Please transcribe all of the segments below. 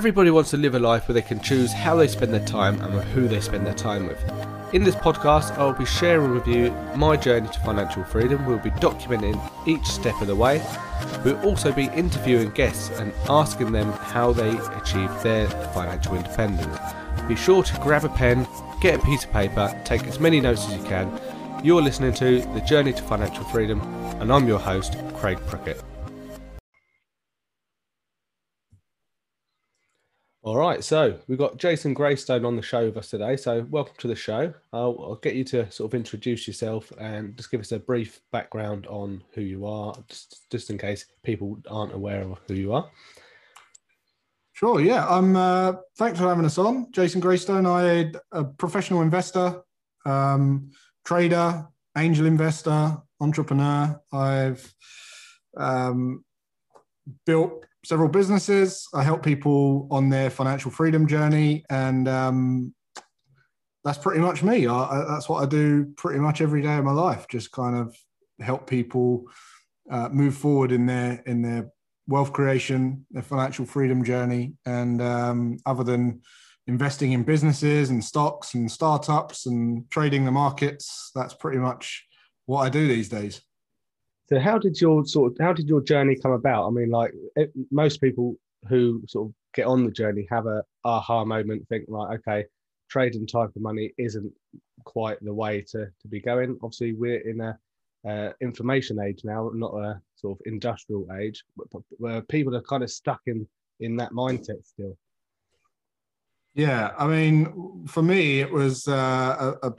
Everybody wants to live a life where they can choose how they spend their time and who they spend their time with. In this podcast, I will be sharing with you my journey to financial freedom. We'll be documenting each step of the way. We'll also be interviewing guests and asking them how they achieved their financial independence. Be sure to grab a pen, get a piece of paper, take as many notes as you can. You're listening to The Journey to Financial Freedom, and I'm your host, Craig Prickett. All right, so we've got Jason Graystone on the show with us today. So welcome to the show. I'll, I'll, get you to sort of introduce yourself and just give us a brief background on who you are, just, just in case people aren't aware of who you are. Sure. Yeah. I'm. Uh, thanks for having us on, Jason Graystone. I'm a professional investor, um, trader, angel investor, entrepreneur. I've um, built several businesses. I help people on their financial freedom journey, and um, that's pretty much me. I, I, that's what I do pretty much every day of my life. Just kind of help people uh, move forward in their in their wealth creation, their financial freedom journey, and um, other than investing in businesses and stocks and startups and trading the markets, that's pretty much what I do these days. So how did your sort of how did your journey come about? I mean, like it, most people who sort of get on the journey have a aha moment, think like, okay, trading type of money isn't quite the way to to be going. Obviously, we're in a uh, information age now, not a sort of industrial age, where people are kind of stuck in in that mindset still. Yeah, I mean, for me, it was uh, a, a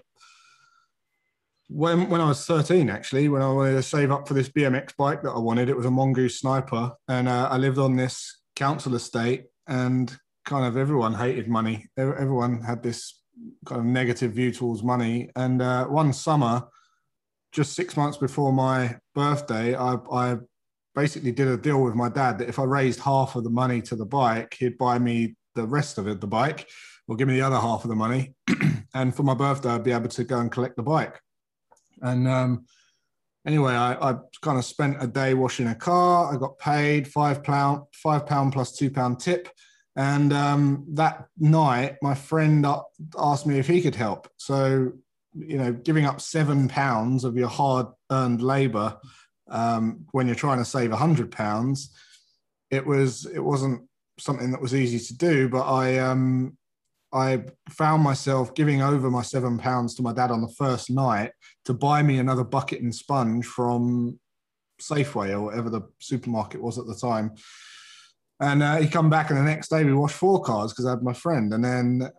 when when I was 13, actually, when I wanted to save up for this BMX bike that I wanted, it was a Mongoose Sniper, and uh, I lived on this council estate, and kind of everyone hated money. Everyone had this kind of negative view towards money. And uh, one summer, just six months before my birthday, I, I basically did a deal with my dad that if I raised half of the money to the bike, he'd buy me the rest of it, the bike, or give me the other half of the money. and for my birthday, I'd be able to go and collect the bike. And um, anyway, I, I, kind of spent a day washing a car. I got paid five pound, five pound plus two pound tip. And um, that night, my friend asked me if he could help. So, you know, giving up seven pounds of your hard earned labor um, when you're trying to save a hundred pounds, it was it wasn't something that was easy to do. But I um, I found myself giving over my seven pounds to my dad on the first night to buy me another bucket and sponge from Safeway or whatever the supermarket was at the time. And uh, he come back, and the next day we washed four cars because I had my friend. And then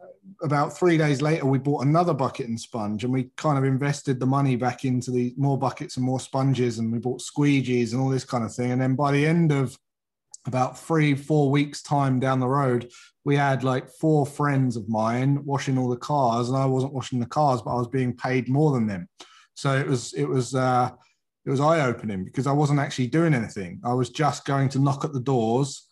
about three days later, we bought another bucket and sponge, and we kind of invested the money back into the more buckets and more sponges, and we bought squeegees and all this kind of thing. And then by the end of about three, four weeks' time down the road, we had like four friends of mine washing all the cars, and I wasn't washing the cars, but I was being paid more than them. So it was it was uh, it was eye opening because I wasn't actually doing anything. I was just going to knock at the doors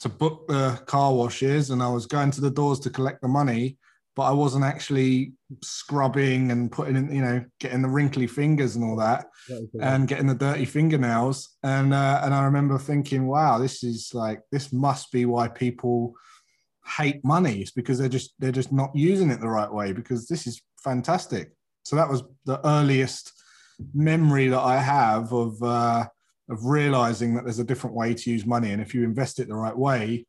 to book the car washes, and I was going to the doors to collect the money, but I wasn't actually scrubbing and putting in, you know, getting the wrinkly fingers and all that, and getting the dirty fingernails. And uh, and I remember thinking, wow, this is like this must be why people hate money. It's because they're just they're just not using it the right way. Because this is fantastic. So that was the earliest memory that I have of uh, of realizing that there's a different way to use money, and if you invest it the right way,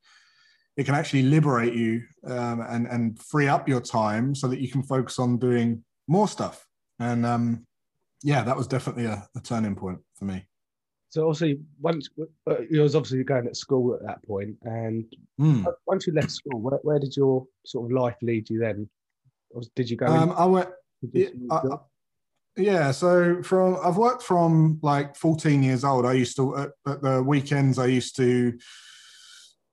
it can actually liberate you um, and and free up your time so that you can focus on doing more stuff. And um, yeah, that was definitely a, a turning point for me. So obviously, once uh, you was obviously going at school at that point, and mm. once you left school, where, where, did your sort of life lead you then? did you go? Um, I went. I, yeah, so from I've worked from like 14 years old. I used to at, at the weekends. I used to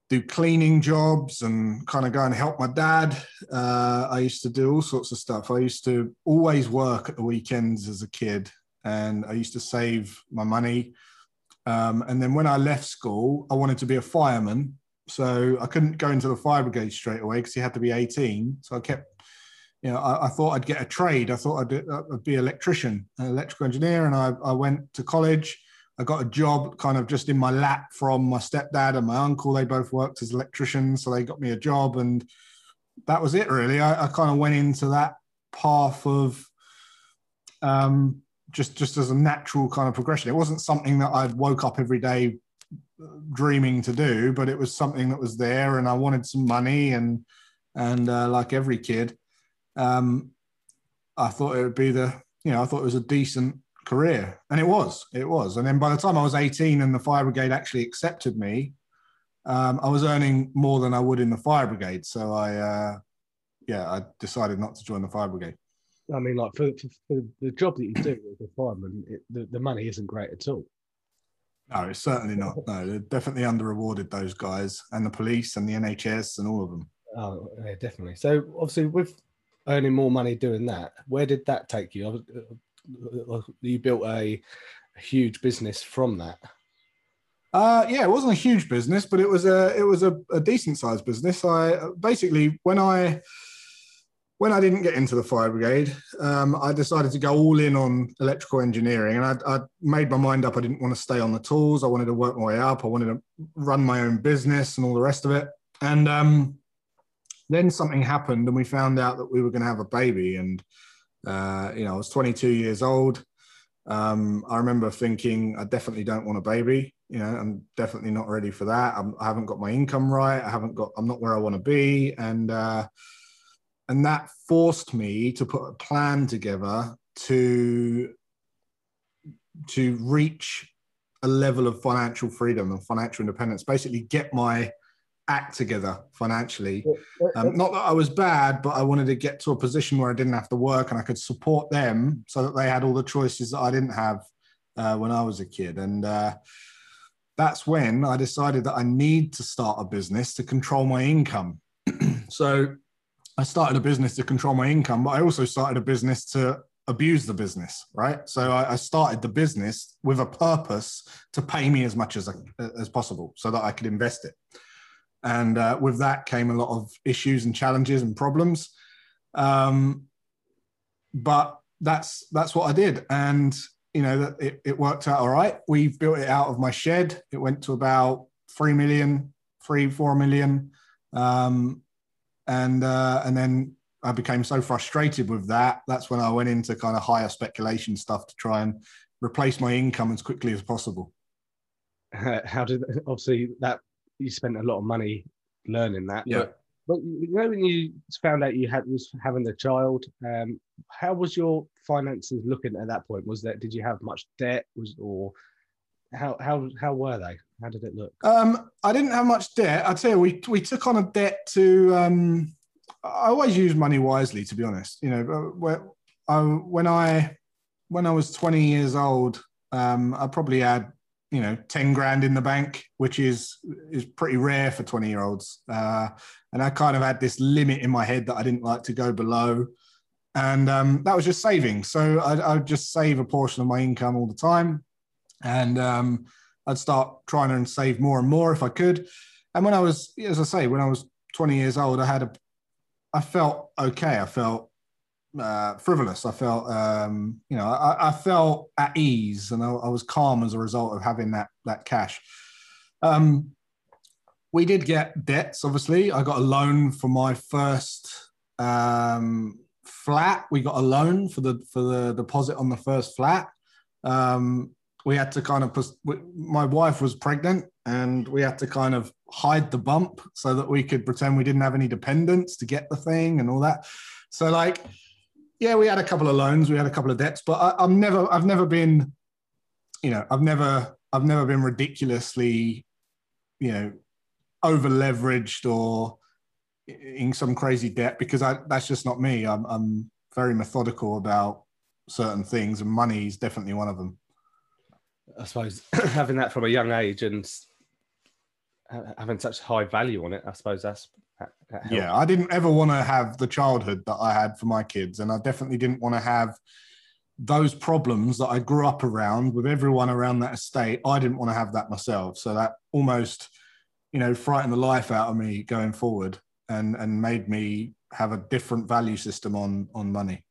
do cleaning jobs and kind of go and help my dad. Uh, I used to do all sorts of stuff. I used to always work at the weekends as a kid, and I used to save my money. Um, and then when I left school, I wanted to be a fireman. So I couldn't go into the fire brigade straight away because you had to be 18. So I kept, you know, I, I thought I'd get a trade. I thought I'd, I'd be an electrician, an electrical engineer. And I, I went to college. I got a job kind of just in my lap from my stepdad and my uncle. They both worked as electricians, so they got me a job, and that was it. Really, I, I kind of went into that path of um, just just as a natural kind of progression. It wasn't something that I'd woke up every day dreaming to do, but it was something that was there, and I wanted some money, and and uh, like every kid, um, I thought it would be the you know I thought it was a decent career, and it was, it was. And then by the time I was 18 and the fire brigade actually accepted me, um, I was earning more than I would in the fire brigade. So I, uh, yeah, I decided not to join the fire brigade. I mean, like for, for, for the job that you do as a fireman, it, the, the money isn't great at all. No, it's certainly not. No, they're definitely under rewarded those guys and the police and the NHS and all of them. Oh, yeah, definitely. So obviously, with earning more money doing that, where did that take you? You built a, a huge business from that. Uh, yeah, it wasn't a huge business, but it was a it was a, a decent sized business. I basically when I when I didn't get into the fire brigade, um, I decided to go all in on electrical engineering, and I, I, made my mind up. I didn't want to stay on the tools. I wanted to work my way up. I wanted to run my own business and all the rest of it. And um, then something happened, and we found out that we were going to have a baby. And uh, you know, I was 22 years old. Um, I remember thinking, I definitely don't want a baby. You know, I'm definitely not ready for that. I'm, I have not got my income right. I haven't got. I'm not where I want to be, and uh, and that forced me to put a plan together to to reach a level of financial freedom and financial independence basically get my act together financially um, not that i was bad but i wanted to get to a position where i didn't have to work and i could support them so that they had all the choices that i didn't have uh, when i was a kid and uh, that's when i decided that i need to start a business to control my income so I started a business to control my income, but I also started a business to abuse the business, right? So I, I started the business with a purpose to pay me as much as as possible, so that I could invest it. And uh, with that came a lot of issues and challenges and problems. Um, but that's that's what I did, and you know it, it worked out all right. We built it out of my shed. It went to about three million, three four million. Um, and uh, and then I became so frustrated with that. That's when I went into kind of higher speculation stuff to try and replace my income as quickly as possible. How did obviously that you spent a lot of money learning that? Yeah. But, but you know when you found out you had was having a child, um, how was your finances looking at that point? Was that did you have much debt? Was or how how how were they? How did it look? Um, I didn't have much debt. I'd say we we took on a debt to. Um, I always use money wisely, to be honest. You know, uh, I, when I when I was 20 years old, um, I probably had you know 10 grand in the bank, which is is pretty rare for 20 year olds. Uh, and I kind of had this limit in my head that I didn't like to go below. And um, that was just saving. So I'd, I'd, just save a portion of my income all the time. And um, I'd start trying to save more and more if I could. And when I was, as I say, when I was 20 years old, I had a, I felt okay. I felt uh, frivolous. I felt, um, you know, I, I, felt at ease and I, I, was calm as a result of having that that cash. Um, we did get debts, obviously. I got a loan for my first um, flat. We got a loan for the for the deposit on the first flat. Um, we had to kind of my wife was pregnant and we had to kind of hide the bump so that we could pretend we didn't have any dependents to get the thing and all that so like yeah we had a couple of loans we had a couple of debts but I, i'm never i've never been you know i've never i've never been ridiculously you know over leveraged or in some crazy debt because I, that's just not me. I'm, I'm very methodical about certain things and money is definitely one of them. I suppose having that from a young age and having such high value on it, I suppose that's that yeah. I didn't ever want to have the childhood that I had for my kids, and I definitely didn't want to have those problems that I grew up around with everyone around that estate. I didn't want to have that myself, so that almost, you know, frightened the life out of me going forward, and and made me have a different value system on on money.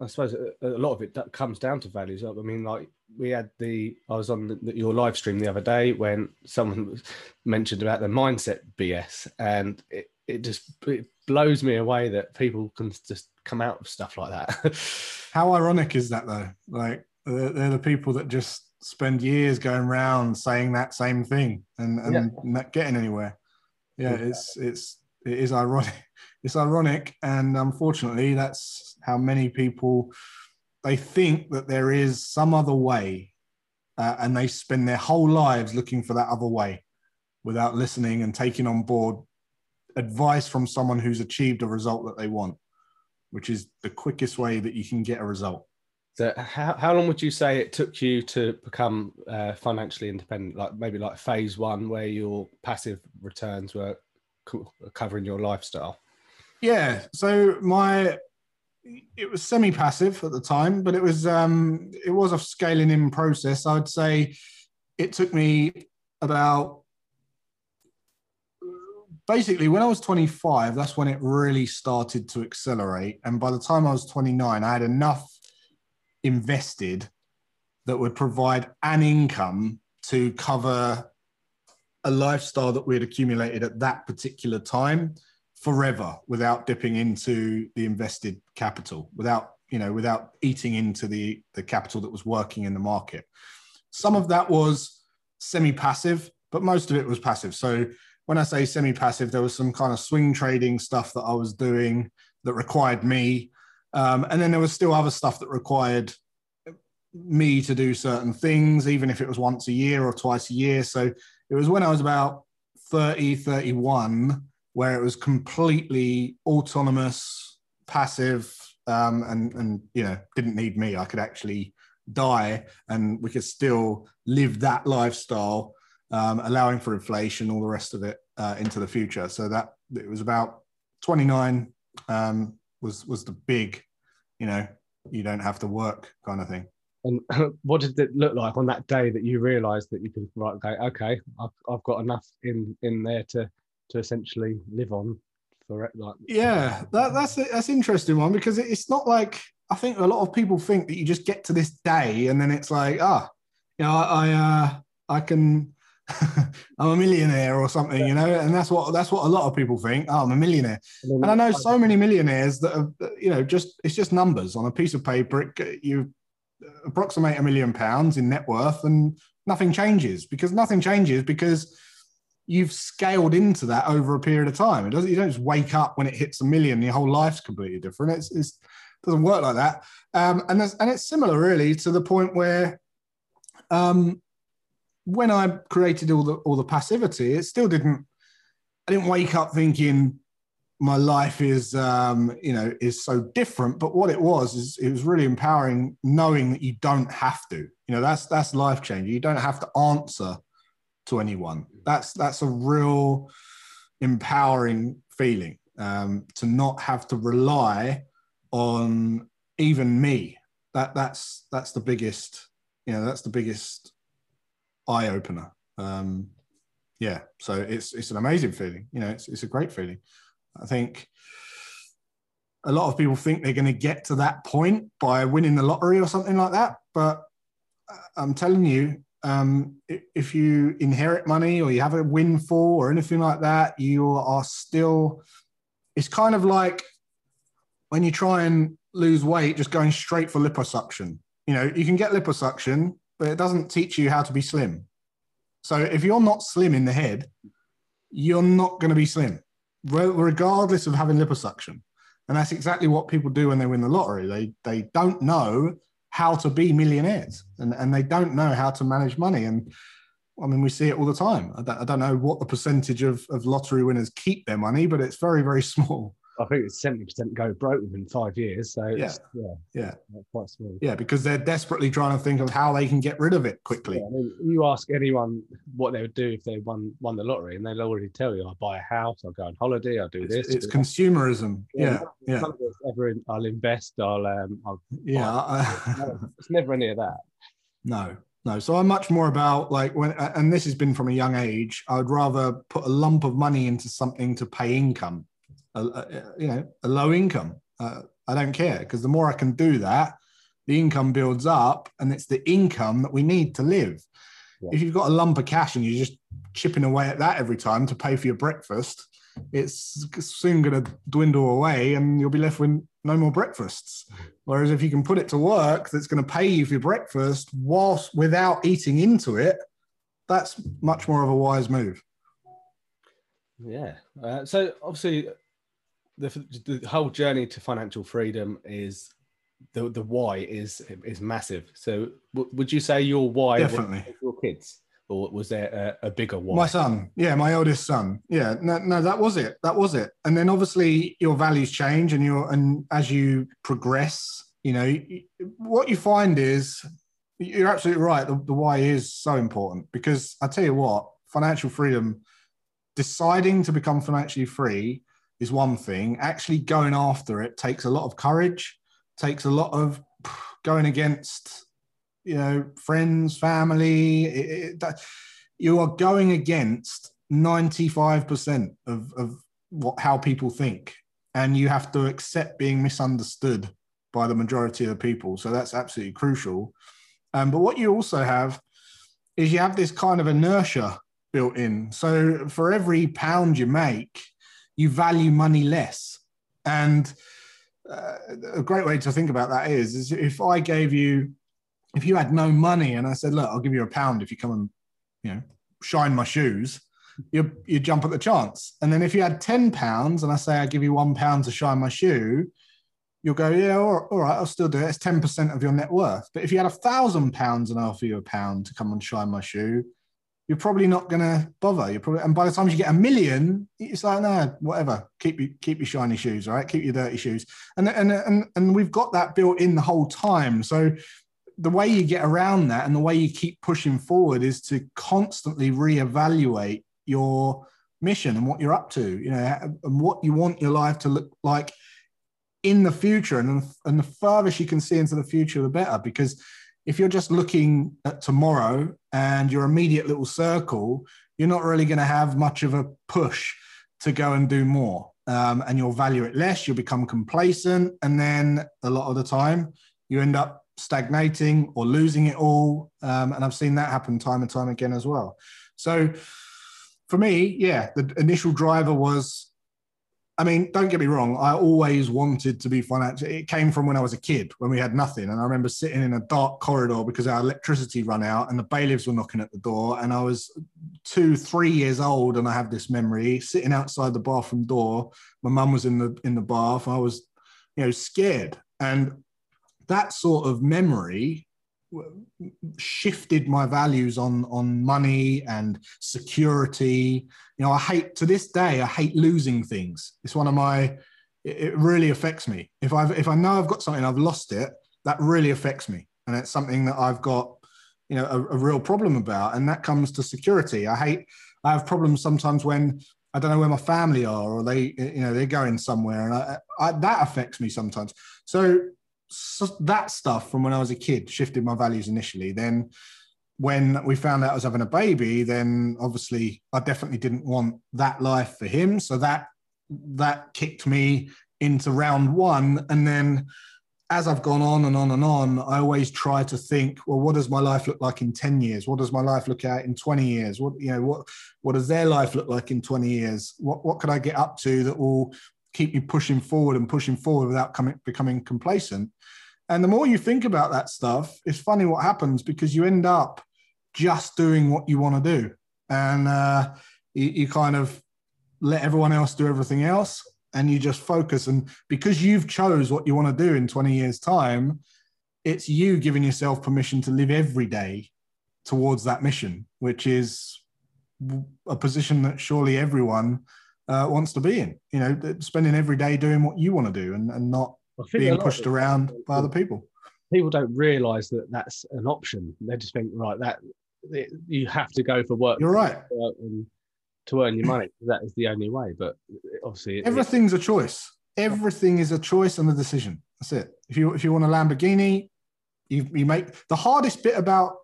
I suppose a, lot of it comes down to values. I mean, like we had the I was on the, your live stream the other day when someone mentioned about the mindset BS, and it, it just it blows me away that people can just come out of stuff like that. How ironic is that though? Like they're, they're the people that just spend years going around saying that same thing and, and yeah. not getting anywhere. Yeah, yeah, it's it's it is ironic. It's ironic, and unfortunately, that's how many people they think that there is some other way, uh, and they spend their whole lives looking for that other way, without listening and taking on board advice from someone who's achieved a result that they want, which is the quickest way that you can get a result. So how, how long would you say it took you to become uh, financially independent? Like maybe like phase one, where your passive returns were co- covering your lifestyle. Yeah. So my it was semi-passive at the time, but it was um, it was a scaling in process. I'd say it took me about basically when I was 25. That's when it really started to accelerate, and by the time I was 29, I had enough invested that would provide an income to cover a lifestyle that we had accumulated at that particular time forever without dipping into the invested capital without you know without eating into the the capital that was working in the market some of that was semi passive but most of it was passive so when i say semi passive there was some kind of swing trading stuff that i was doing that required me um, and then there was still other stuff that required me to do certain things, even if it was once a year or twice a year. So it was when I was about 30, 31, where it was completely autonomous, passive, um, and, and, you know, didn't need me. I could actually die and we could still live that lifestyle, um, allowing for inflation, all the rest of it uh, into the future. So that it was about 29 um, was, was the big you know, you don't have to work kind of thing. And what did it look like on that day that you realised that you could right go, okay, I've, I've got enough in in there to to essentially live on for it? Like, yeah, that, that's that's interesting one because it's not like I think a lot of people think that you just get to this day and then it's like, ah, you know, I I, uh, I can I'm a millionaire or something, you know, and that's what that's what a lot of people think. Oh, I'm a millionaire, and, I know so many millionaires that are, you know, just it's just numbers on a piece of paper. It, you approximate a million pounds in net worth, and nothing changes because nothing changes because you've scaled into that over a period of time. It doesn't. You don't just wake up when it hits a million. Your whole life's completely different. It's, it's it doesn't work like that. Um, and and it's similar really to the point where. Um, when I created all the all the passivity, it still didn't. I didn't wake up thinking my life is um, you know is so different. But what it was is it was really empowering, knowing that you don't have to. You know that's that's life changing. You don't have to answer to anyone. That's that's a real empowering feeling um, to not have to rely on even me. That that's that's the biggest. You know that's the biggest eye opener. Um, yeah, so it's it's an amazing feeling. You know, it's it's a great feeling. I think a lot of people think they're going to get to that point by winning the lottery or something like that, but uh, I'm telling you, um, if you inherit money or you have a windfall or anything like that, you are still. It's kind of like when you try and lose weight, just going straight for liposuction. You know, you can get liposuction, but it doesn't teach you how to be slim. So if you're not slim in the head, you're not going to be slim, regardless of having liposuction. And that's exactly what people do when they win the lottery. They they don't know how to be millionaires, and, and they don't know how to manage money. And I mean, we see it all the time. I don't, I don't know what the percentage of, of lottery winners keep their money, but it's very very small. I think it's seventy percent go broke within five years. So yeah, yeah, yeah, quite small. Yeah, because they're desperately trying to think of how they can get rid of it quickly. Yeah, I mean, you ask anyone what they would do if they won won the lottery, and they'll already tell you, I'll buy a house, I'll go on holiday, I'll do it's, this." It's consumerism. Yeah, yeah. yeah. Ever in, I'll invest. I'll um. I'll, yeah, I, it's never any of that. No, no, so I'm much more about like when, and this has been from a young age. I would rather put a lump of money into something to pay income a, a you know a low income. Uh, I don't care because the more I can do that, the income builds up, and it's the income that we need to live. Yeah. If you've got a lump of cash and you're just chipping away at that every time to pay for your breakfast, it's soon going to dwindle away and you'll be left with no more breakfasts. Whereas if you can put it to work that's going to pay you for your breakfast whilst without eating into it, that's much more of a wise move. Yeah. Uh, so obviously, the, the whole journey to financial freedom is the the why is is massive. So w- would you say your why definitely your kids? or was there a, a, bigger one? My son, yeah, my oldest son, yeah. No, no, that was it. That was it. And then obviously your values change, and you and as you progress, you know, what you find is you're absolutely right. The, the why is so important because I tell you what, financial freedom, deciding to become financially free is one thing. Actually going after it takes a lot of courage, takes a lot of going against you know, friends, family. It, it, you are going against 95% of, of what how people think. And you have to accept being misunderstood by the majority of the people. So that's absolutely crucial. Um, but what you also have is you have this kind of inertia built in. So for every pound you make, you value money less. And uh, a great way to think about that is, is if I gave you if you had no money and I said, look, I'll give you a pound if you come and, you know, shine my shoes, you you jump at the chance. And then if you had 10 pounds and I say, I give you one pound to shine my shoe, you'll go, yeah, all right, I'll still do it. It's 10% of your net worth. But if you had a thousand pounds and I offer you a pound to come and shine my shoe, you're probably not going to bother. You're probably, and by the time you get a million, it's like, no, whatever. Keep you, keep your shiny shoes, right? Keep your dirty shoes. And, and, and, and we've got that built in the whole time. So the way you get around that and the way you keep pushing forward is to constantly reevaluate your mission and what you're up to, you know, and what you want your life to look like in the future. And, and the furthest you can see into the future, the better. Because if you're just looking at tomorrow and your immediate little circle, you're not really going to have much of a push to go and do more. Um, and you'll value it less, you'll become complacent. And then a lot of the time, you end up stagnating or losing it all. Um, and I've seen that happen time and time again as well. So for me, yeah, the initial driver was I mean, don't get me wrong, I always wanted to be financial. It came from when I was a kid when we had nothing. And I remember sitting in a dark corridor because our electricity run out and the bailiffs were knocking at the door. And I was two, three years old, and I have this memory sitting outside the bathroom door. My mum was in the in the bath. I was, you know, scared. And that sort of memory shifted my values on on money and security you know i hate to this day i hate losing things. It's one of my it really affects me. If i if i know i've got something i've lost it that really affects me. And it's something that i've got you know a, a real problem about. And that comes to security. I hate i have problems sometimes when I don't know where my family are, or they, you know, they're going somewhere, and I, I, that affects me sometimes. So so that stuff from when I was a kid shifted my values initially. Then when we found out I was having a baby, then obviously I definitely didn't want that life for him. So that that kicked me into round one. And then as I've gone on and on and on, I always try to think, well, what does my life look like in 10 years? What does my life look at in 20 years? What, you know, what what does their life look like in 20 years? What what could I get up to that will keep me pushing forward and pushing forward without coming, becoming complacent. And the more you think about that stuff, it's funny what happens because you end up just doing what you want to do. And uh, you, you kind of let everyone else do everything else and you just focus. And because you've chose what you want to do in 20 years' time, it's you giving yourself permission to live every day towards that mission, which is a position that surely everyone uh, wants to be in. You know, spending every day doing what you want to do and, and not being pushed around by other people. People don't realise that that's an option. They just think, right, that you have to go for work. You're right. And to earn your money, that is the only way. But obviously, everything's a choice. Everything is a choice and a decision. That's it. If you if you want a Lamborghini, you you make the hardest bit about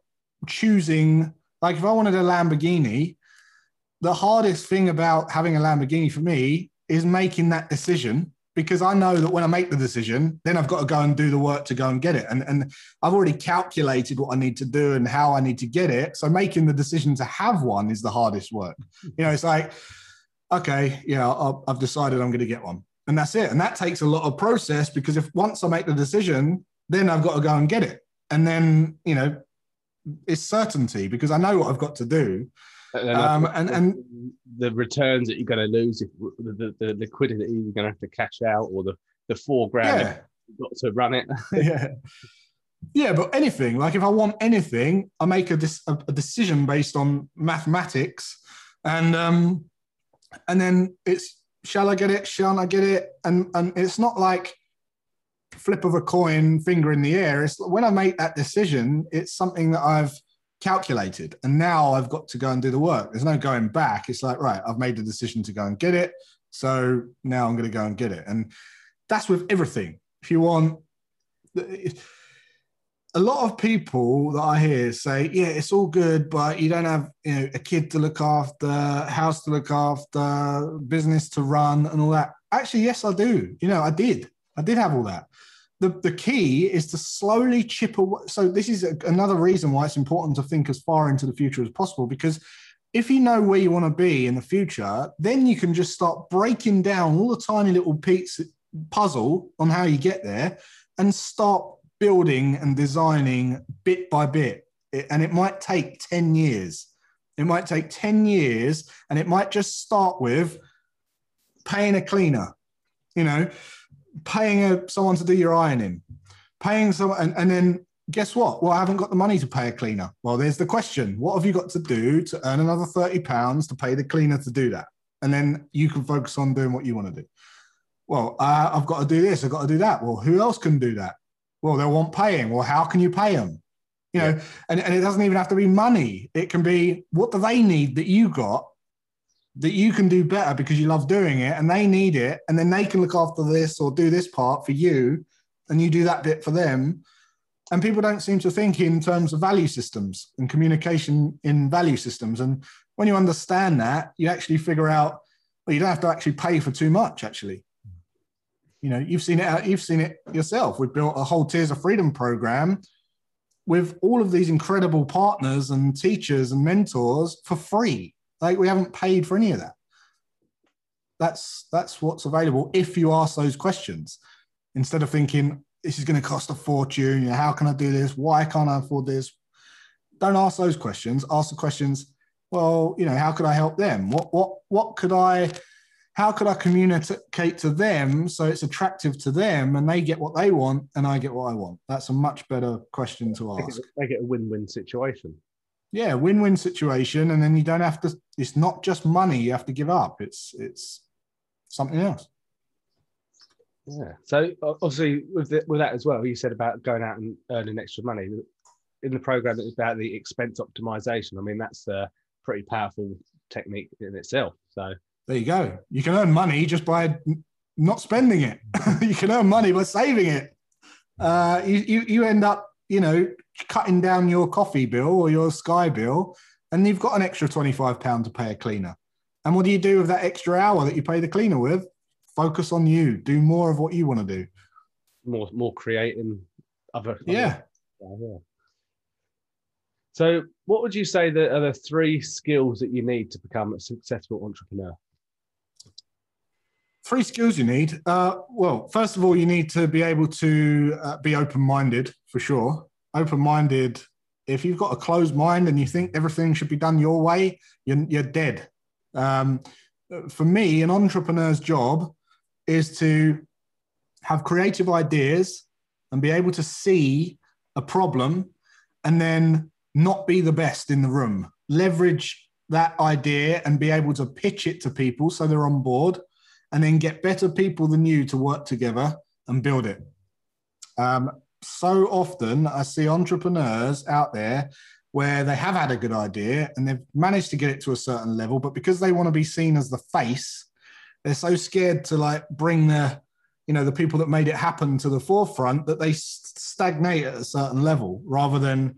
choosing. Like if I wanted a Lamborghini, the hardest thing about having a Lamborghini for me is making that decision because I know that when I make the decision, then I've got to go and do the work to go and get it. And, and I've already calculated what I need to do and how I need to get it. So making the decision to have one is the hardest work. You know, it's like, okay, yeah, i have decided I'm going to get one. And that's it. And that takes a lot of process because if once I make the decision, then I've got to go and get it. And then, you know, it's certainty because I know what I've got to do. Um, and, and the returns that you're going to lose, if the, the, the liquidity you're going to have to cash out, or the the four grand yeah. you've got to run it. yeah, yeah. But anything like if I want anything, I make a, a, a decision based on mathematics, and um, and then it's shall I get it? Shall I get it? And and it's not like flip of a coin, finger in the air. It's when I make that decision, it's something that I've calculated. And now I've got to go and do the work. There's no going back. It's like, right, I've made the decision to go and get it. So now I'm going to go and get it. And that's with everything. If you want, a lot of people that I hear say, yeah, it's all good, but you don't have you know, a kid to look after, house to look after, business to run, and all that. Actually, yes, I do. You know, I did. I did have all that the, the key is to slowly chip away. So this is a, another reason why it's important to think as far into the future as possible, because if you know where you want to be in the future, then you can just start breaking down all the tiny little pieces puzzle on how you get there and start building and designing bit by bit. and it might take 10 years. It might take 10 years and it might just start with paying a cleaner. You know, paying a, someone to do your ironing, paying someone, and, and then guess what? Well, I haven't got the money to pay a cleaner. Well, there's the question: What have you got to do to earn another thirty pounds to pay the cleaner to do that? And then you can focus on doing what you want to do. Well, uh, I've got to do this. I've got to do that. Well, who else can do that? Well, they'll want paying. Well, how can you pay them? You know, yeah. and, and it doesn't even have to be money. It can be what do they need that you got that you can do better because you love doing it and they need it and then they can look after this or do this part for you and you do that bit for them. And people don't seem to think in terms of value systems and communication in value systems. And when you understand that you actually figure out well you don't have to actually pay for too much actually. You know you've seen it uh, you've seen it yourself. We've built a whole tears of freedom program with all of these incredible partners and teachers and mentors for free like we haven't paid for any of that. That's that's what's available if you ask those questions instead of thinking this is going to cost a fortune. You know, how can I do this? Why can't I afford this? Don't ask those questions. Ask the questions. Well, you know, how could I help them? What what what could I? How could I communicate to them so it's attractive to them and they get what they want and I get what I want? That's a much better question to ask. Make it a win-win situation yeah, win-win situation, and then you don't have to. It's not just money you have to give up. It's it's something else. Yeah. So obviously, with the, with that as well, you said about going out and earning extra money. In the program, it's about the expense optimization. I mean, that's a pretty powerful technique in itself. So there you go. You can earn money just by not spending it. you can earn money by saving it. Uh, you, you you end up you know, cutting down your coffee bill or your Sky bill, and you've got an extra £25 to pay a cleaner. And what do you do with that extra hour that you pay the cleaner with? Focus on you. Do more of what you want to do. More, more creating other. Yeah. Yeah. So, what would you say that are the three skills that you need to become a successful entrepreneur? Three skills you need. Uh, well, first of all, you need to be able to uh, be open minded for sure. Open minded. If you've got a closed mind and you think everything should be done your way, you're, you're dead. Um, for me, an entrepreneur's job is to have creative ideas and be able to see a problem and then not be the best in the room. Leverage that idea and be able to pitch it to people so they're on board and then get better people than you to work together and build it. Um, so often I see entrepreneurs out there where they have had a good idea and they've managed to get it to a certain level, but because they want to be seen as the face, they're so scared to like bring the, you know, the people that made it happen to the forefront that they stagnate at a certain level rather than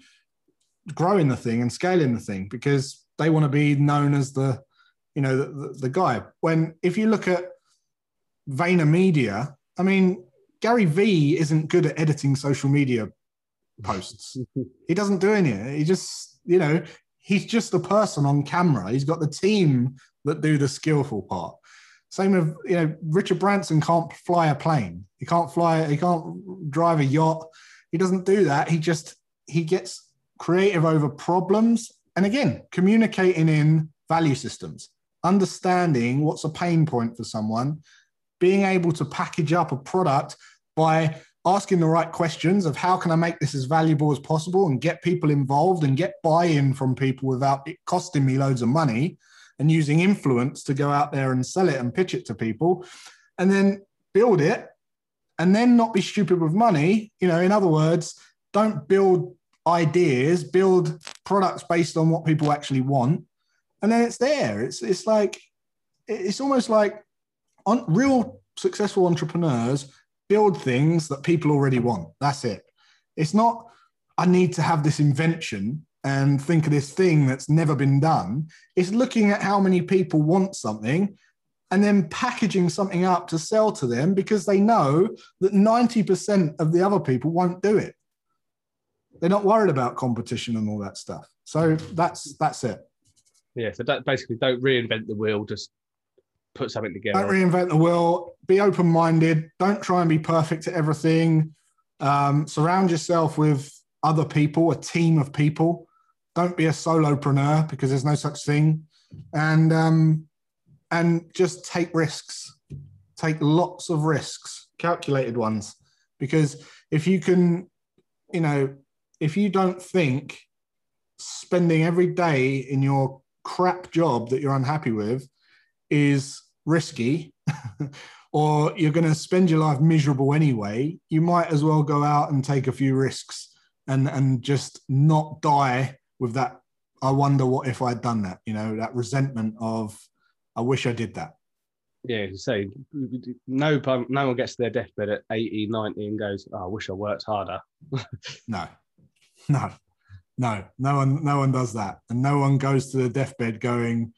growing the thing and scaling the thing because they want to be known as the, you know, the, the, the guy. When if you look at VaynerMedia. I mean, Gary Vee isn't good at editing social media posts. he doesn't do any. He just, you know, he's just a person on camera. He's got the team that do the skillful part. Same with you know Richard Branson can't fly a plane. He can't fly. He can't drive a yacht. He doesn't do that. He just he gets creative over problems and again communicating in value systems, understanding what's a pain point for someone, being able to package up a product by asking the right questions of how can I make this as valuable as possible and get people involved and get buy-in from people without it costing me loads of money and using influence to go out there and sell it and pitch it to people and then build it and then not be stupid with money. You know, in other words, don't build ideas, build products based on what people actually want. And then it's there. It's it's like it's almost like on, real successful entrepreneurs build things that people already want. That's it. It's not I need to have this invention and think of this thing that's never been done. It's looking at how many people want something and then packaging something up to sell to them because they know that 90% of the other people won't do it. They're not worried about competition and all that stuff. So that's that's it. Yeah. So that basically don't reinvent the wheel, just put something together. Don't reinvent the wheel. Be open-minded. Don't try and be perfect at everything. Um, surround yourself with other people, a team of people don't be a solopreneur because there's no such thing, and um, and just take risks. Take lots of risks, calculated ones, because if you can, you know, if you don't think spending every day in your crap job that you're unhappy with is risky or you're going to spend your life miserable anyway you might as well go out and take a few risks and and just not die with that i wonder what if i'd done that you know that resentment of i wish i did that. Yeah say no no one gets to their deathbed at 80 90 and goes oh, i wish i worked harder. No. No. No. No one no one does that. And no one goes to the deathbed going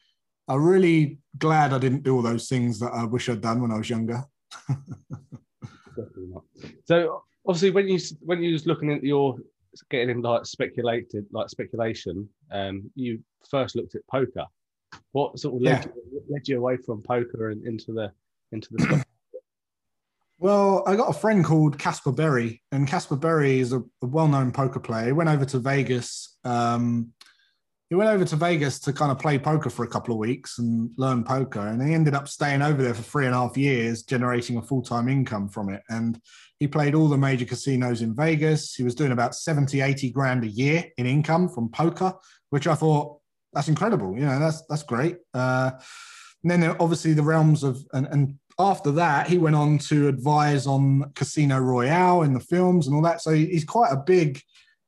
i'm really glad i didn't do all those things that i wish i'd done when i was younger Definitely not. so obviously when you when you was looking at your getting in like speculated like speculation, um, you first looked at poker. What sort of led, yeah. you, led you away from poker and into the into the? Well, I got a friend called Caspar Berry, and Caspar Berry is a, a well-known poker player. He went over to Vegas. Um, he went over to Vegas to kind of play poker for a couple of weeks and learn poker, and he ended up staying over there for three and a half years, generating a full-time income from it. And he played all the major casinos in Vegas. He was doing about 70, 80 grand a year in income from poker, which I thought that's incredible. You know, that's that's great. Uh, and then obviously the realms of and, and after that he went on to advise on Casino Royale in the films and all that. So he's quite a big,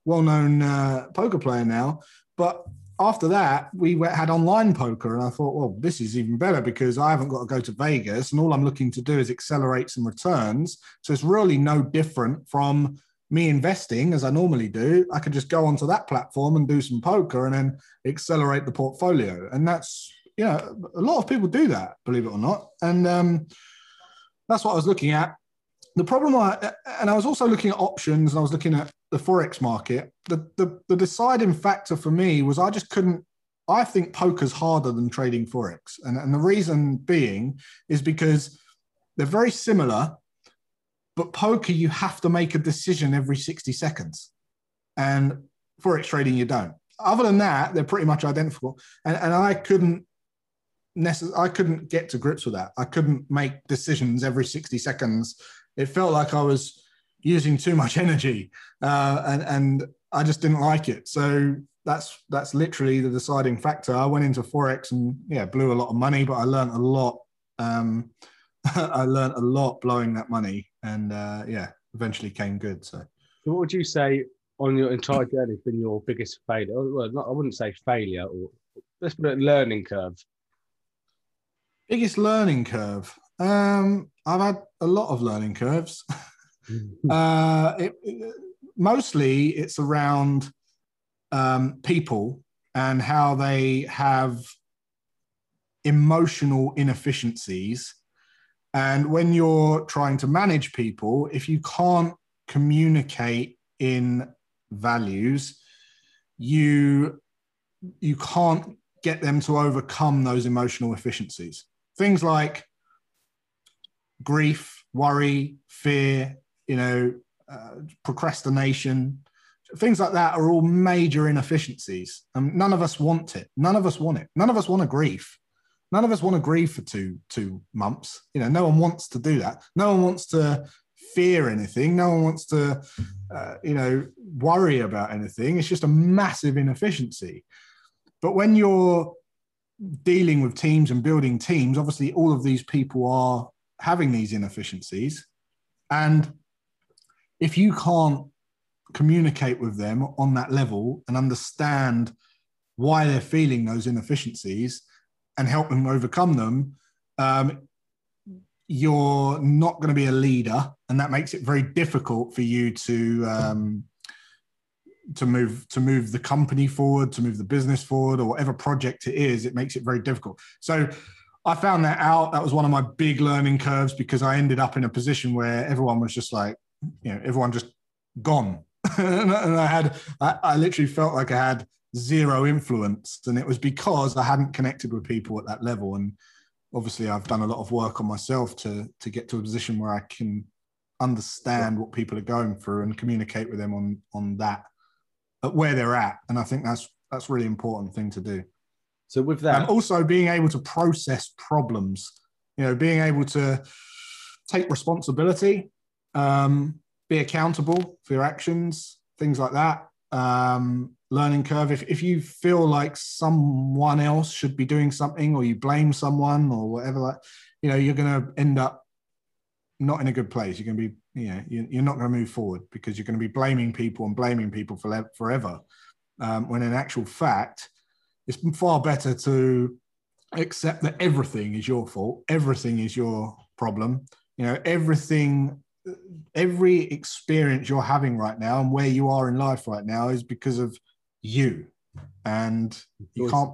well-known uh, poker player now. But after that, we had online poker, and I thought, well, this is even better because I haven't got to go to Vegas, and all I'm looking to do is accelerate some returns. So it's really no different from me investing as I normally do. I could just go onto that platform and do some poker, and then accelerate the portfolio. And that's you know, a lot of people do that, believe it or not, and um, that's what I was looking at. The problem, I, and I was also looking at options, and I was looking at the forex market, the, the, the deciding factor for me was I just couldn't. I think poker's harder than trading forex, and, and the reason being is because they're very similar, but poker you have to make a decision every sixty seconds, and forex trading you don't. Other than that, they're pretty much identical, and and I couldn't necess- I couldn't get to grips with that. I couldn't make decisions every sixty seconds. It felt like I was using too much energy, uh, and and I just didn't like it. So that's that's literally the deciding factor. I went into forex and yeah, blew a lot of money, but I learned a lot. Um, I learned a lot blowing that money, and uh, yeah, eventually came good. So. so, what would you say on your entire journey has been your biggest failure? Well, not, I wouldn't say failure, or let's put it learning curve. Biggest learning curve. Um, I've had a lot of learning curves. uh, it, it, mostly it's around um, people and how they have emotional inefficiencies And when you're trying to manage people, if you can't communicate in values, you you can't get them to overcome those emotional efficiencies. Things like grief, worry, fear, you know, uh, procrastination, things like that are all major inefficiencies. And none of us want it. None of us want it. None of us want to grief. None of us want to grieve for two two months. You know, no one wants to do that. No one wants to fear anything. No one wants to, uh, you know, worry about anything. It's just a massive inefficiency. But when you're dealing with teams and building teams, obviously all of these people are having these inefficiencies. And if you can't communicate with them on that level and understand why they're feeling those inefficiencies and help them overcome them, um, you're not going to be a leader, and that makes it very difficult for you to um, to move to move the company forward, to move the business forward, or whatever project it is. It makes it very difficult. So. I found that out. That was one of my big learning curves because I ended up in a position where everyone was just like, you know, everyone just gone. and I had, I, I literally felt like I had zero influence. And it was because I hadn't connected with people at that level. And obviously I've done a lot of work on myself to to get to a position where I can understand what people are going through and communicate with them on on that at where they're at and I think that's that's really important thing to do so with that and also being able to process problems you know being able to take responsibility um, be accountable for your actions things like that um, learning curve. If, if you feel like someone else should be doing something or you blame someone or whatever, like, you know, you're going to end up not in a good place. You're going to be, you know, you're not going to move forward because you're going to be blaming people and blaming people for forever. Um, when in actual fact, it's far better to accept that everything is your fault, everything is your problem. You know, everything every experience you're having right now and where you are in life right now is because of you. And you can't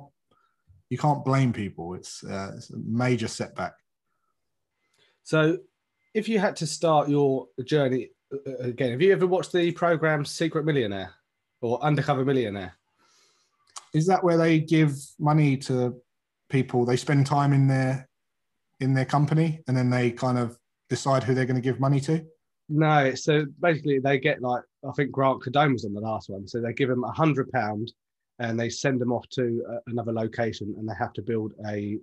you can't blame people. It's, uh, it's a major setback. So if you had to start your journey uh, again have you ever watched the program secret millionaire or undercover millionaire? Is that where they give money to people? They spend time in their in their company and then they kind of decide who they're going to give money to? No, so basically they get like I think Grant Cardone was on the last one, so they give them a hundred pound and they send them off to uh, another location and they have to build a,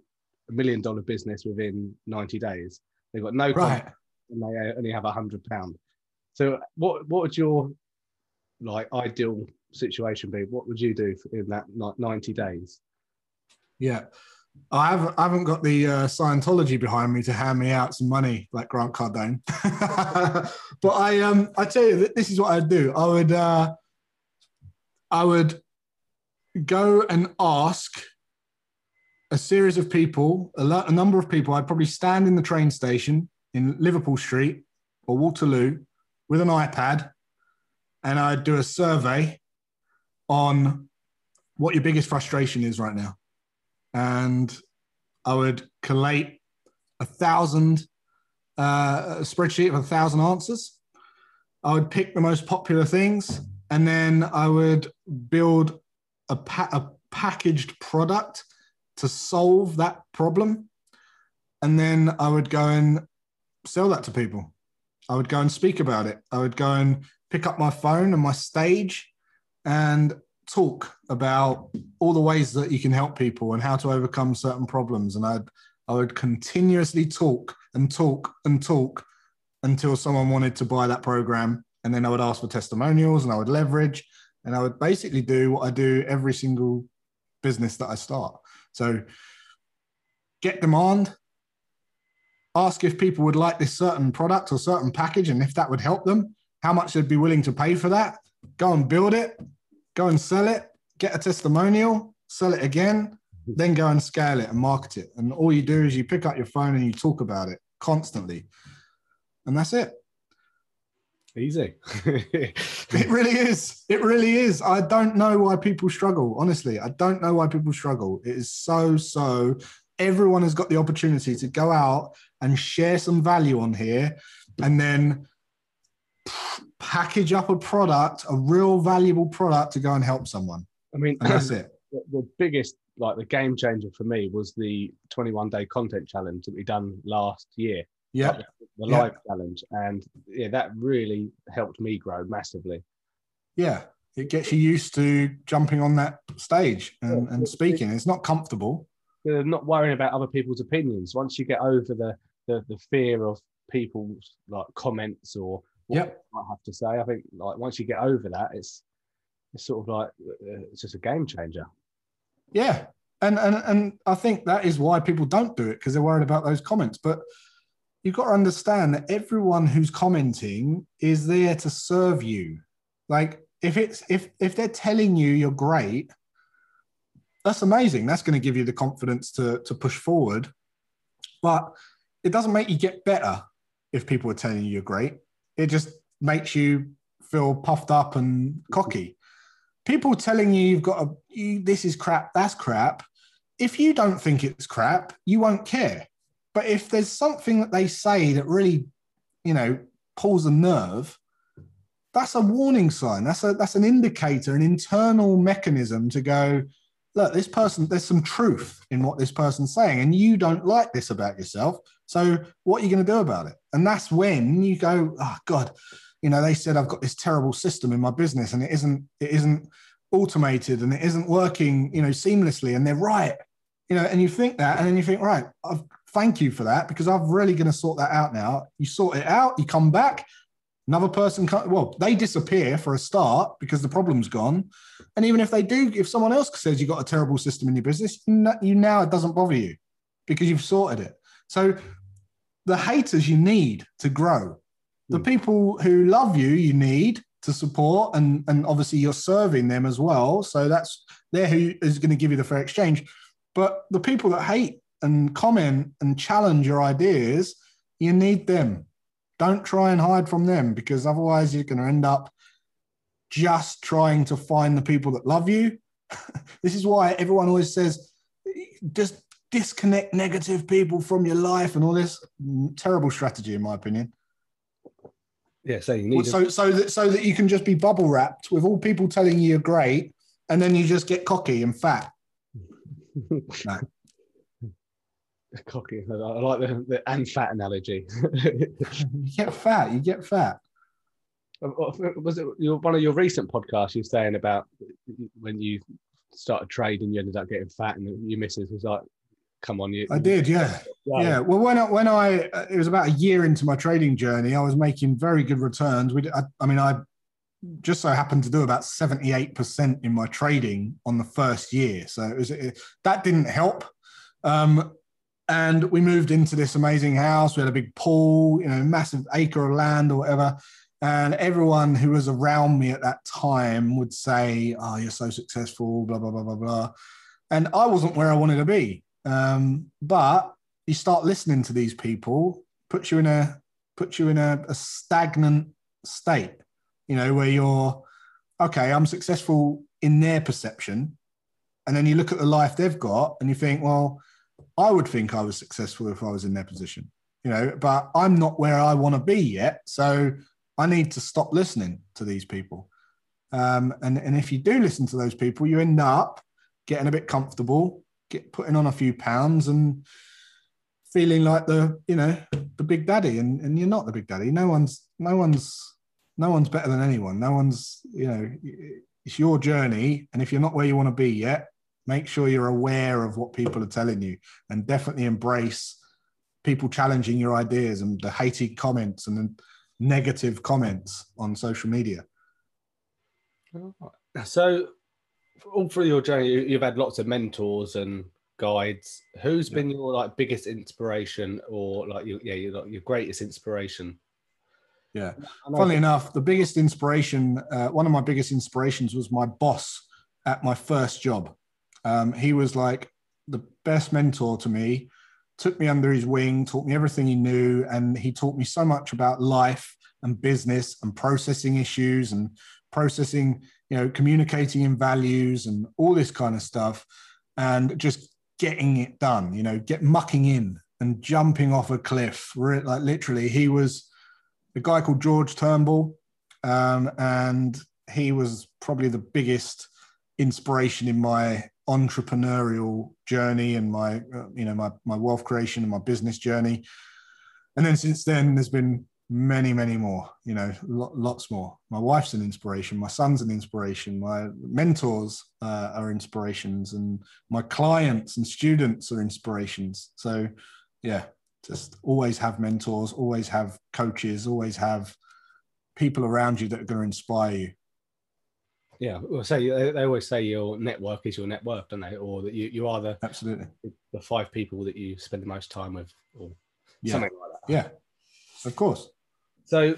a million dollar business within ninety days. They've got no right. and they only have a hundred pound. So what what would your like ideal situation be? What would you do in that ninety days? Yeah. I haven't, I haven't got the uh, Scientology behind me to hand me out some money like Grant Cardone, but I um I tell you this is what I'd do. I would uh, I would go and ask a series of people, a, a number of people. I'd probably stand in the train station in Liverpool Street or Waterloo with an iPad, and I'd do a survey on what your biggest frustration is right now and I would collate a thousand uh, a spreadsheet of a thousand answers. I would pick the most popular things, and then I would build a, pa- a packaged product to solve that problem, and then I would go and sell that to people. I would go and speak about it. I would go and pick up my phone and my stage and talk about all the ways that you can help people and how to overcome certain problems. And I'd I would continuously talk and talk and talk until someone wanted to buy that program. And then I would ask for testimonials and I would leverage and I would basically do what I do every single business that I start. So get demand, ask if people would like this certain product or certain package and if that would help them, how much they'd be willing to pay for that, go and build it, go and sell it, get a testimonial, sell it again, then go and scale it and market it. And all you do is you pick up your phone and you talk about it constantly. And that's it. Easy. it really is. It really is. I don't know why people struggle. Honestly, I don't know why people struggle. It is so, so. Everyone has got the opportunity to go out and share some value on here and then package up a product, a real valuable product to go and help someone. I mean, And that's it. the, the biggest, like the game changer for me was the 21 day content challenge that we done last year, Yeah. the Yeah. live challenge. And yeah, that really helped me grow massively. Yeah. It gets you used to jumping on that stage and, and speaking. It's not comfortable. Uh, not worrying about other people's opinions. Once you get over the, the, the fear of people's like comments or Yep. might have to say, I think like once you get over that, it's, it's sort of like, uh, it's just a game changer. Yeah. And, and and I think that is why people don't do it because they're worried about those comments. But you've got to understand that everyone who's commenting is there to serve you. Like if it's if if they're telling you you're great, that's amazing. That's going to give you the confidence to to push forward. But it doesn't make you get better if people are telling you you're great. It just makes you feel puffed up and cocky. People telling you you've got a you, this is crap, that's crap. If you don't think it's crap, you won't care. But if there's something that they say that really, you know, pulls a nerve, that's a warning sign. That's a that's an indicator, an internal mechanism to go, look, this person, there's some truth in what this person's saying, and you don't like this about yourself. So what are you going to do about it? And that's when you go, oh God, you know, they said I've got this terrible system in my business and it isn't, it isn't automated and it isn't working, you know, seamlessly. And they're right. You know, and you think that, and then you think, right, I've, thank you for that because I'm really going to sort that out now. You sort it out, you come back, another person, well, they disappear for a start because the problem's gone. And even if they do, if someone else says you've got a terrible system in your business, you now it doesn't bother you because you've sorted it. So the haters you need to grow, the Hmm. people who love you, you need to support, and and obviously you're serving them as well. So that's they're who is going to give you the fair exchange. But the people that hate and comment and challenge your ideas, you need them. Don't try and hide from them because otherwise you're going to end up just trying to find the people that love you. this is why everyone always says just disconnect negative people from your life and all this Mm, terrible strategy, in my opinion. Yeah, so you need So, so that so that you can just be bubble wrapped with all people telling you you're great, and then you just get cocky and fat. No. cocky. I like the, the and fat analogy. You get fat. You get fat. was it your, one of your recent podcasts you were saying about when you started trading, you ended up getting fat, and your missus was like, "Come on, you." I did, yeah. Yeah. Well, when I, when I uh, it was about a year into my trading journey, I was making very good returns. We, I, I mean, I just so happened to do about seventy eight percent in my trading on the first year, so it was it, that didn't help. Um, and we moved into this amazing house. We had a big pool, you know, massive acre of land or whatever. And everyone who was around me at that time would say, "Oh, you're so successful," blah blah blah blah blah. And I wasn't where I wanted to be. Um, but you start listening to these people, puts you in a puts you in a, a stagnant state. You know, where you're okay. I'm successful in their perception, and then you look at the life they've got, and you think, well, I would think I was successful if I was in their position. You know, but I'm not where I want to be yet. So I need to stop listening to these people. Um, and, and if you do listen to those people, you end up getting a bit comfortable, get putting on a few pounds and feeling like the, you know, the big daddy. And, and you're not the big daddy. No one's, no one's, no one's better than anyone. No one's, you know, it's your journey. And if you're not where you want to be yet, make sure you're aware of what people are telling you and definitely embrace people challenging your ideas and the hated comments and the negative comments on social media. So, all through your journey, you- you've had lots of mentors and guides. Who's Yeah. been your like biggest inspiration, or like your yeah, your, your greatest inspiration? Yeah. Funnily enough, the biggest inspiration, uh, one of my biggest inspirations was my boss at my first job. Um, he was like the best mentor to me, took me under his wing, taught me everything he knew, and he taught me so much about life and business and processing issues and processing, you know, communicating in values and all this kind of stuff, and just getting it done. You know, get mucking in and jumping off a cliff. Like literally, he was a guy called George Turnbull, um, and he was probably the biggest inspiration in my entrepreneurial journey and my uh, you know my my wealth creation and my business journey. And then since then, there's been many, many more, you know, lots more. My wife's an inspiration. My son's an inspiration. My mentors uh, are inspirations, and my clients and students are inspirations. So, yeah, just always have mentors, always have coaches, always have people around you that are going to inspire you. Yeah, well, say they always say your network is your net worth, don't they? Or that you, you are the absolutely the five people that you spend the most time with, or yeah. something like that. Yeah, of course. So,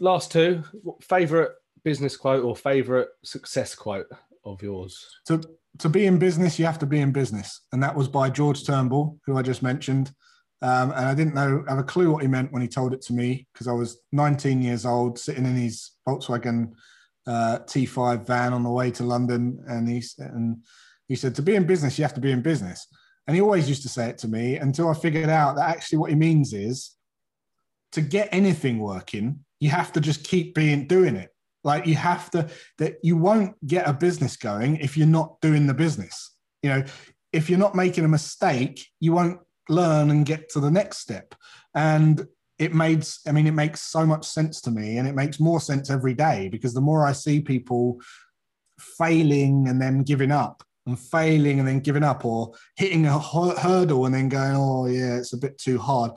last two favorite business quote or favorite success quote of yours? To to be in business, you have to be in business, and that was by George Turnbull, who I just mentioned. Um, and I didn't know have a clue what he meant when he told it to me because I was 19 years old, sitting in his Volkswagen uh, T5 van on the way to London, and he and he said, "To be in business, you have to be in business." And he always used to say it to me until I figured out that actually what he means is to get anything working, you have to just keep being doing it. Like you have to that you won't get a business going if you're not doing the business. You know, if you're not making a mistake, you won't learn and get to the next step. And it made I mean, it makes so much sense to me, and it makes more sense every day because the more I see people failing and then giving up and failing and then giving up or hitting a hurdle and then going, oh yeah, it's a bit too hard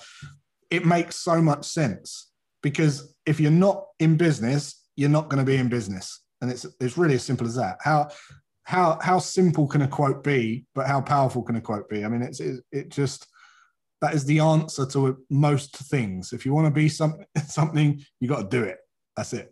it makes so much sense because if you're not in business, you're not going to be in business. And it's it's really as simple as that. How how how simple can a quote be, but how powerful can a quote be? I mean, it's it, it just that is the answer to most things. If you want to be something something, you got to do it. That's it.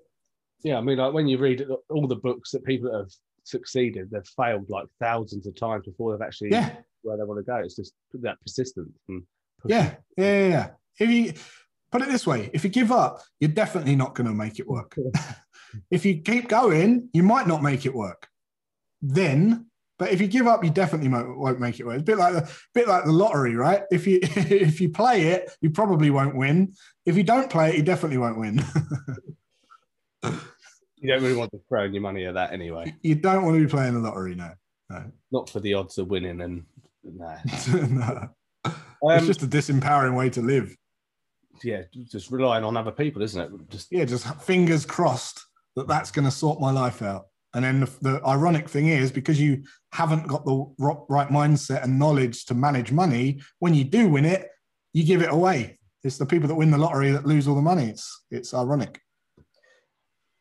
Yeah, I mean, like when you read all the books that people have succeeded, they've failed like thousands of times before they've actually yeah. where they want to go. It's just that persistence and yeah, yeah, yeah, if you put it this way, if you give up, you're definitely not going to make it work. if you keep going, you might not make it work. Then, but if you give up, you definitely won't make it work. It's a bit like the bit like the lottery, right? If you if you play it, you probably won't win. If you don't play it, you definitely won't win. you don't really want to throw your money at that anyway. You don't want to be playing the lottery, no. No. Not for the odds of winning and no. no. Um, it's just a disempowering way to live yeah, just relying on other people, isn't it? Just yeah, just fingers crossed that that's going to sort my life out. And then the, the, ironic thing is, because you haven't got the right mindset and knowledge to manage money, when you do win it, you give it away. It's the people that win the lottery that lose all the money. It's it's ironic.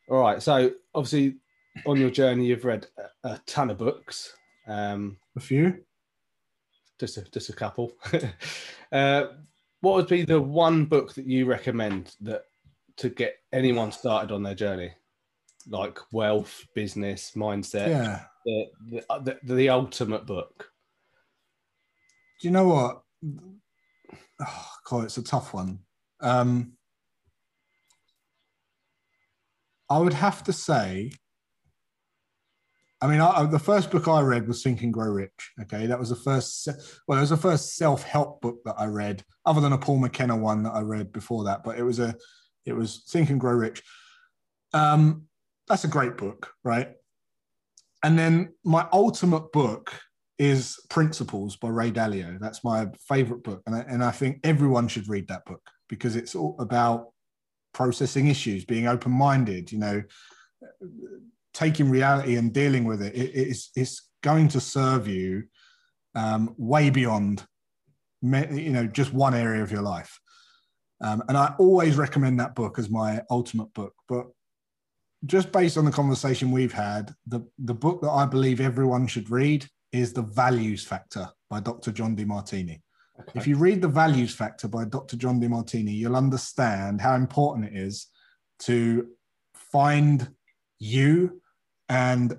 All right. So obviously, on your journey, you've read a, a ton of books. Um, a few. Just a, just a couple. uh, what would be the one book that you recommend that to get anyone started on their journey, like wealth, business, mindset? Yeah, the the, the, the ultimate book. Do you know what? Oh, God, it's a tough one. Um, I would have to say I mean, I, the first book I read was Think and Grow Rich. Okay, that was the first. Well, it was the first self-help book that I read, other than a Paul McKenna one that I read before that. But it was a, it was Think and Grow Rich. Um, that's a great book, right? And then my ultimate book is Principles by Ray Dalio. That's my favorite book, and I, and I think everyone should read that book because it's all about processing issues, being open-minded. You know taking reality and dealing with it, it it's, it's going to serve you um, way beyond you know just one area of your life um, and i always recommend that book as my ultimate book but just based on the conversation we've had the, the book that i believe everyone should read is the values factor by dr john Demartini. okay. if you read the values factor by dr john Demartini, you'll understand how important it is to find you and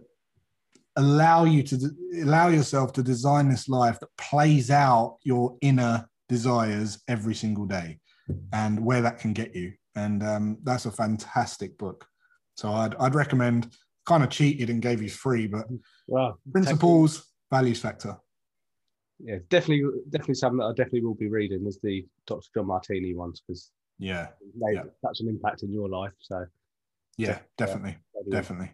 allow you to allow yourself to design this life that plays out your inner desires every single day and where that can get you and um, that's a fantastic book so I'd, I'd recommend kind of cheated and gave you free but wow. principles values factor yeah, definitely, definitely something that I definitely will be reading is the Dr. John Martini ones because Yeah, made Yeah. such an impact in your life. So yeah, definitely, maybe- definitely.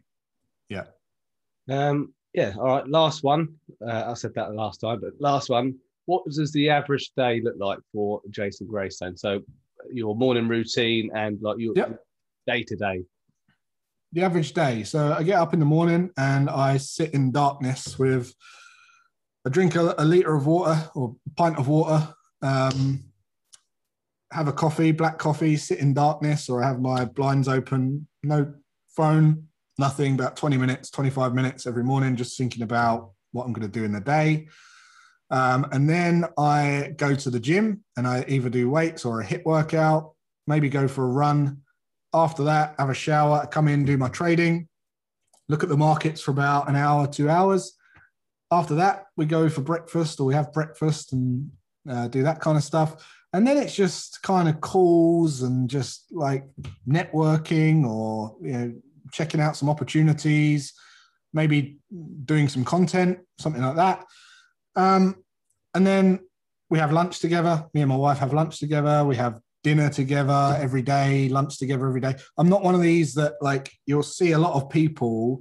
Um, yeah, all right. Last one. Uh, I said that last time, but last one. What does the average day look like for Jason Graystone? So your morning routine and like your Yep. day to day. The average day. So I get up in the morning and I sit in darkness with I drink a, a liter of water or a pint of water, um, have a coffee, black coffee, sit in darkness, or I have my blinds open, no phone, nothing, about 20 minutes, 25 minutes every morning, just thinking about what I'm going to do in the day. Um, and then I go to the gym and I either do weights or a hit workout, maybe go for a run, after that, have a shower, come in, do my trading, look at the markets for about an hour, two hours. After that, we go for breakfast or we have breakfast and uh, do that kind of stuff. And then it's just kind of calls and just like networking or you know checking out some opportunities, maybe doing some content, something like that. Um, and then we have lunch together. Me and my wife have lunch together. We have dinner together every day, lunch together every day. I'm not one of these that like you'll see a lot of people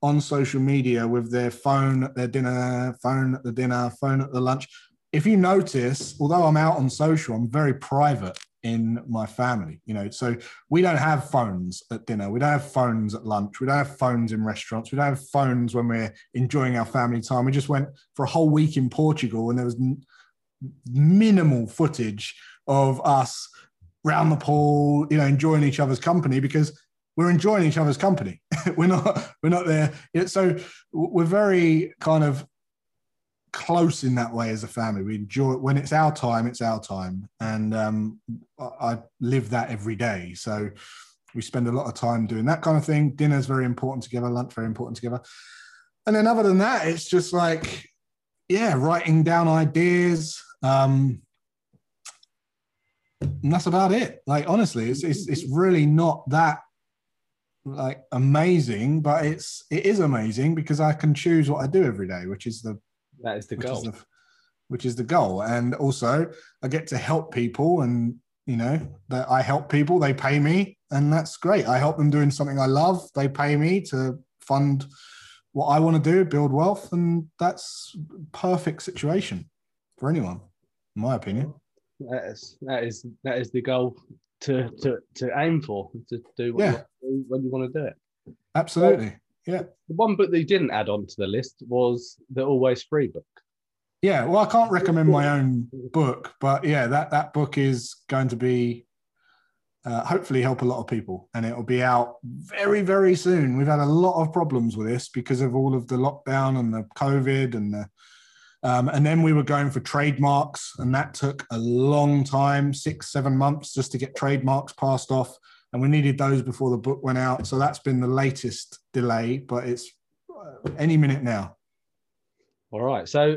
on social media with their phone at their dinner, phone at the dinner, phone at the lunch. If you notice, although I'm out on social, I'm very private in my family, you know. So we don't have phones at dinner, we don't have phones at lunch, we don't have phones in restaurants, we don't have phones when we're enjoying our family time. We just went for a whole week in Portugal and there was n- minimal footage of us round the pool, you know, enjoying each other's company because we're enjoying each other's company. we're not we're not there. So we're very kind of close in that way as a family. We enjoy when it's our time, it's our time, and um, I, I live that every day. So we spend a lot of time doing that kind of thing. Dinner's very important together. Lunch very important together. And then other than that, it's just like yeah, writing down ideas. Um, and that's about it. Like honestly, it's it's it's really not that like amazing, but it's it is amazing because I can choose what I do every day, which is the That is the which goal. is the which is the goal. And also I get to help people and you know that I help people, they pay me, and that's great. I help them doing something I love, they pay me to fund what I want to do, build wealth, and that's perfect situation for anyone, in my opinion. That is that is that is the goal to to to aim for to do what Yeah. you want to do when you want to do it. Absolutely. Yeah. The one book that you didn't add on to the list was the Always Free book. Yeah, well, I can't recommend my own book, but yeah, that that book is going to be uh, hopefully help a lot of people, and it will be out very very soon. We've had a lot of problems with this because of all of the lockdown and the COVID and the. Um, and then we were going for trademarks, and that took a long time six, seven months just to get trademarks passed off. And we needed those before the book went out. So that's been the latest delay, but it's uh, any minute now. All right. So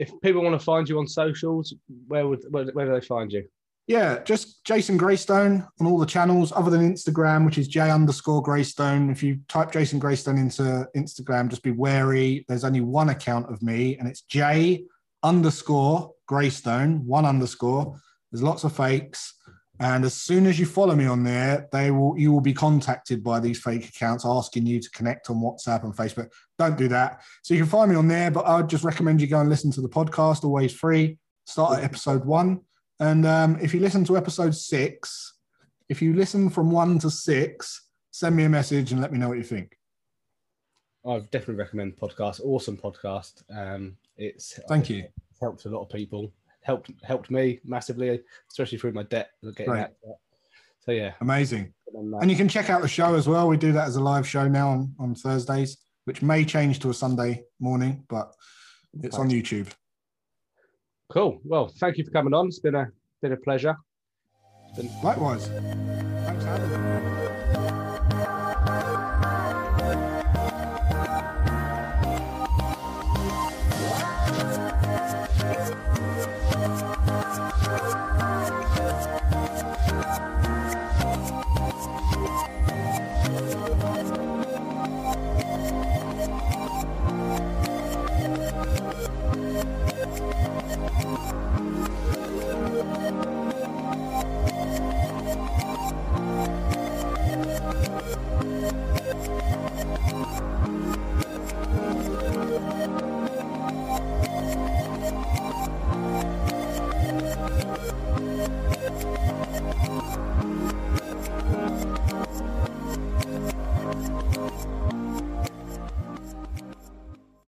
if people want to find you on socials, where would where, where do they find you? Yeah, just Jason Graystone on all the channels other than Instagram, which is J underscore Graystone. If you type Jason Graystone into Instagram, just be wary. There's only one account of me, and it's J underscore Graystone, one underscore. There's lots of fakes. And as soon as you follow me on there, they will you will be contacted by these fake accounts asking you to connect on WhatsApp and Facebook. Don't do that. So you can find me on there, but I would just recommend you go and listen to the podcast, always free. Start at episode one. And um, if you listen to episode six, if you listen from one to six, send me a message and let me know what you think. I definitely recommend the podcast. Awesome podcast. Um, it's Thank you. it's helped a lot of people. Helped helped me massively, especially through my debt. Getting Great. So yeah. Amazing. And you can check out the show as well. We do that as a live show now on, on Thursdays, which may change to a Sunday morning, but it's on YouTube. Cool. Well, thank you for coming on. It's been a been a pleasure. Likewise. Thanks for having me.